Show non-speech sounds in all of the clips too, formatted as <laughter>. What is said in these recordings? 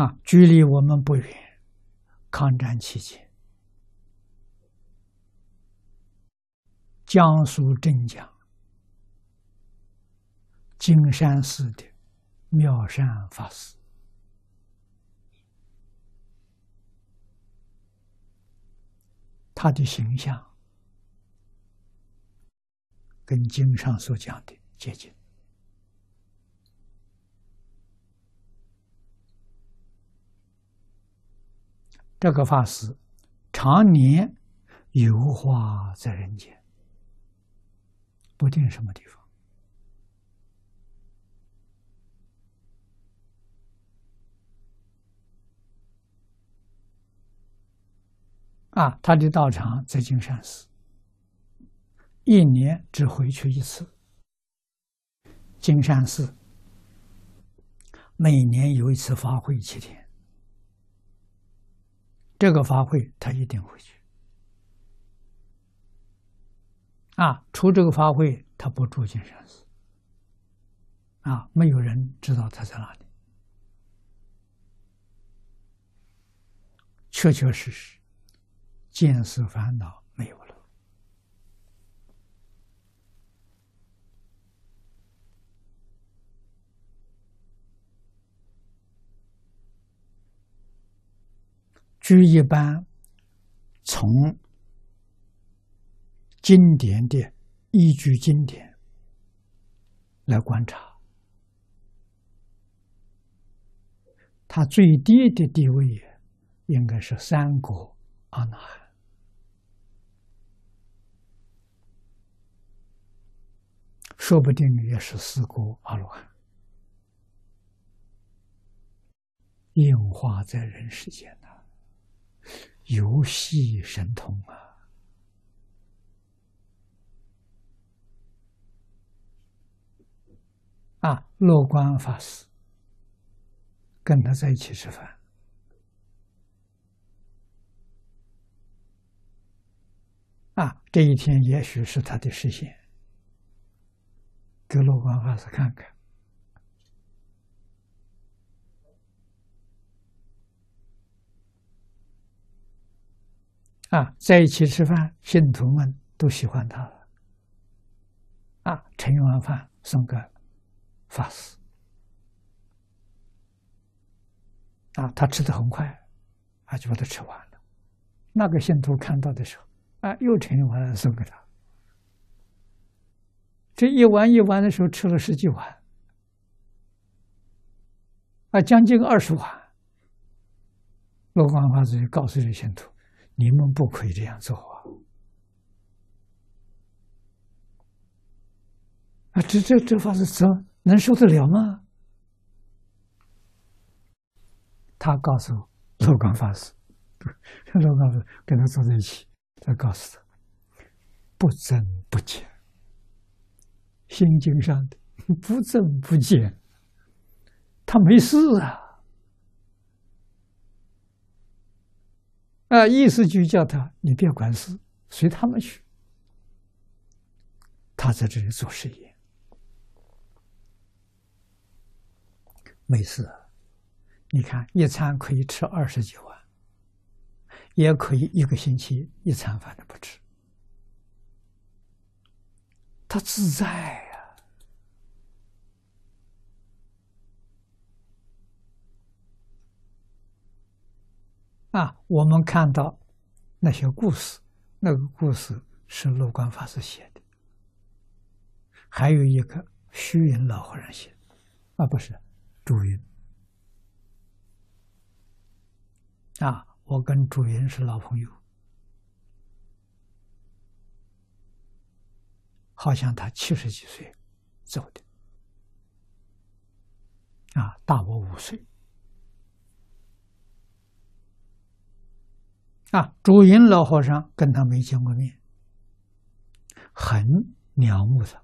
啊，距离我们不远，抗战期间，江苏镇江金山寺的妙善法师，他的形象跟经上所讲的接近。这个法师常年游化在人间，不定什么地方啊。他的道场在金山寺，一年只回去一次。金山寺每年有一次法会七天。这个法会他一定会去啊！除这个法会，他不住进山寺啊，没有人知道他在哪里。确确实实，见思烦恼没有了据一般从经典的依据经典来观察，他最低的地位应该是三国阿那含，说不定也是四国阿罗汉，应化在人世间呢。游戏神通啊！啊，乐观法师跟他在一起吃饭啊，这一天也许是他的实现，给乐观法师看看。啊，在一起吃饭，信徒们都喜欢他了。啊，盛一碗饭送给法师，啊，他吃的很快，啊，就把它吃完了。那个信徒看到的时候，啊，又盛一碗送给他。这一碗一碗的时候，吃了十几碗，啊，将近二十碗。罗光法师就告诉这信徒。你们不可以这样做啊！啊，这这这法师怎能受得了吗？他告诉罗光法师，<laughs> 罗光法师跟他坐在一起，他告诉他：不增不减，心经上的 <laughs> 不增不减，他没事啊。啊，意思就叫他，你别管事，随他们去。他在这里做实验，没事。你看，一餐可以吃二十几碗，也可以一个星期一餐饭都不吃，他自在。啊，我们看到那些故事，那个故事是陆观法师写的，还有一个虚云老和尚写的，啊，不是，朱云。啊，我跟朱云是老朋友，好像他七十几岁走的，啊，大我五岁。啊，朱云老和尚跟他没见过面，很仰慕他，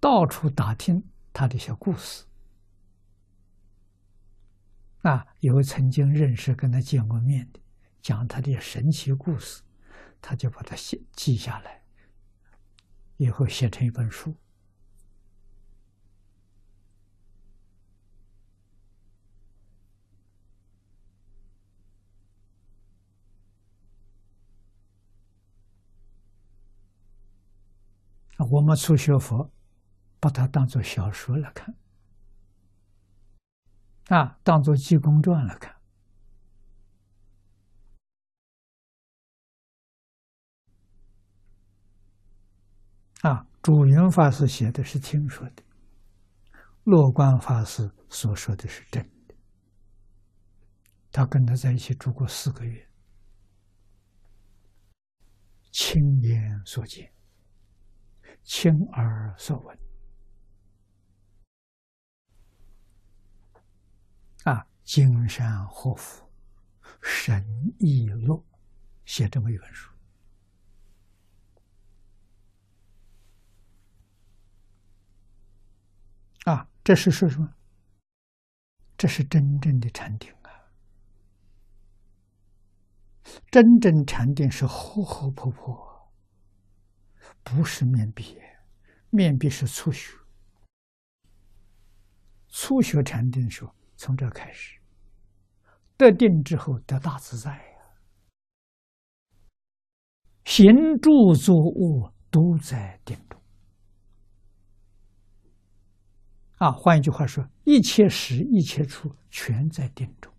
到处打听他的小故事。啊，有曾经认识、跟他见过面的，讲他的神奇故事，他就把它写记下来，以后写成一本书。我们初学佛，把它当做小说来看，啊，当做济公传来看，啊，主云法师写的是听说的，乐观法师所说的是真的，他跟他在一起住过四个月。亲眼所见，亲耳所闻，啊！金山活佛神意录写这么一本书，啊！这是说什么？这是真正的禅定啊。真正禅定是活活泼泼，不是面壁。面壁是初学，初学禅定说，从这开始得定之后得大自在呀，行住坐卧都在定中。啊，换一句话说，一切时一切处全在定中。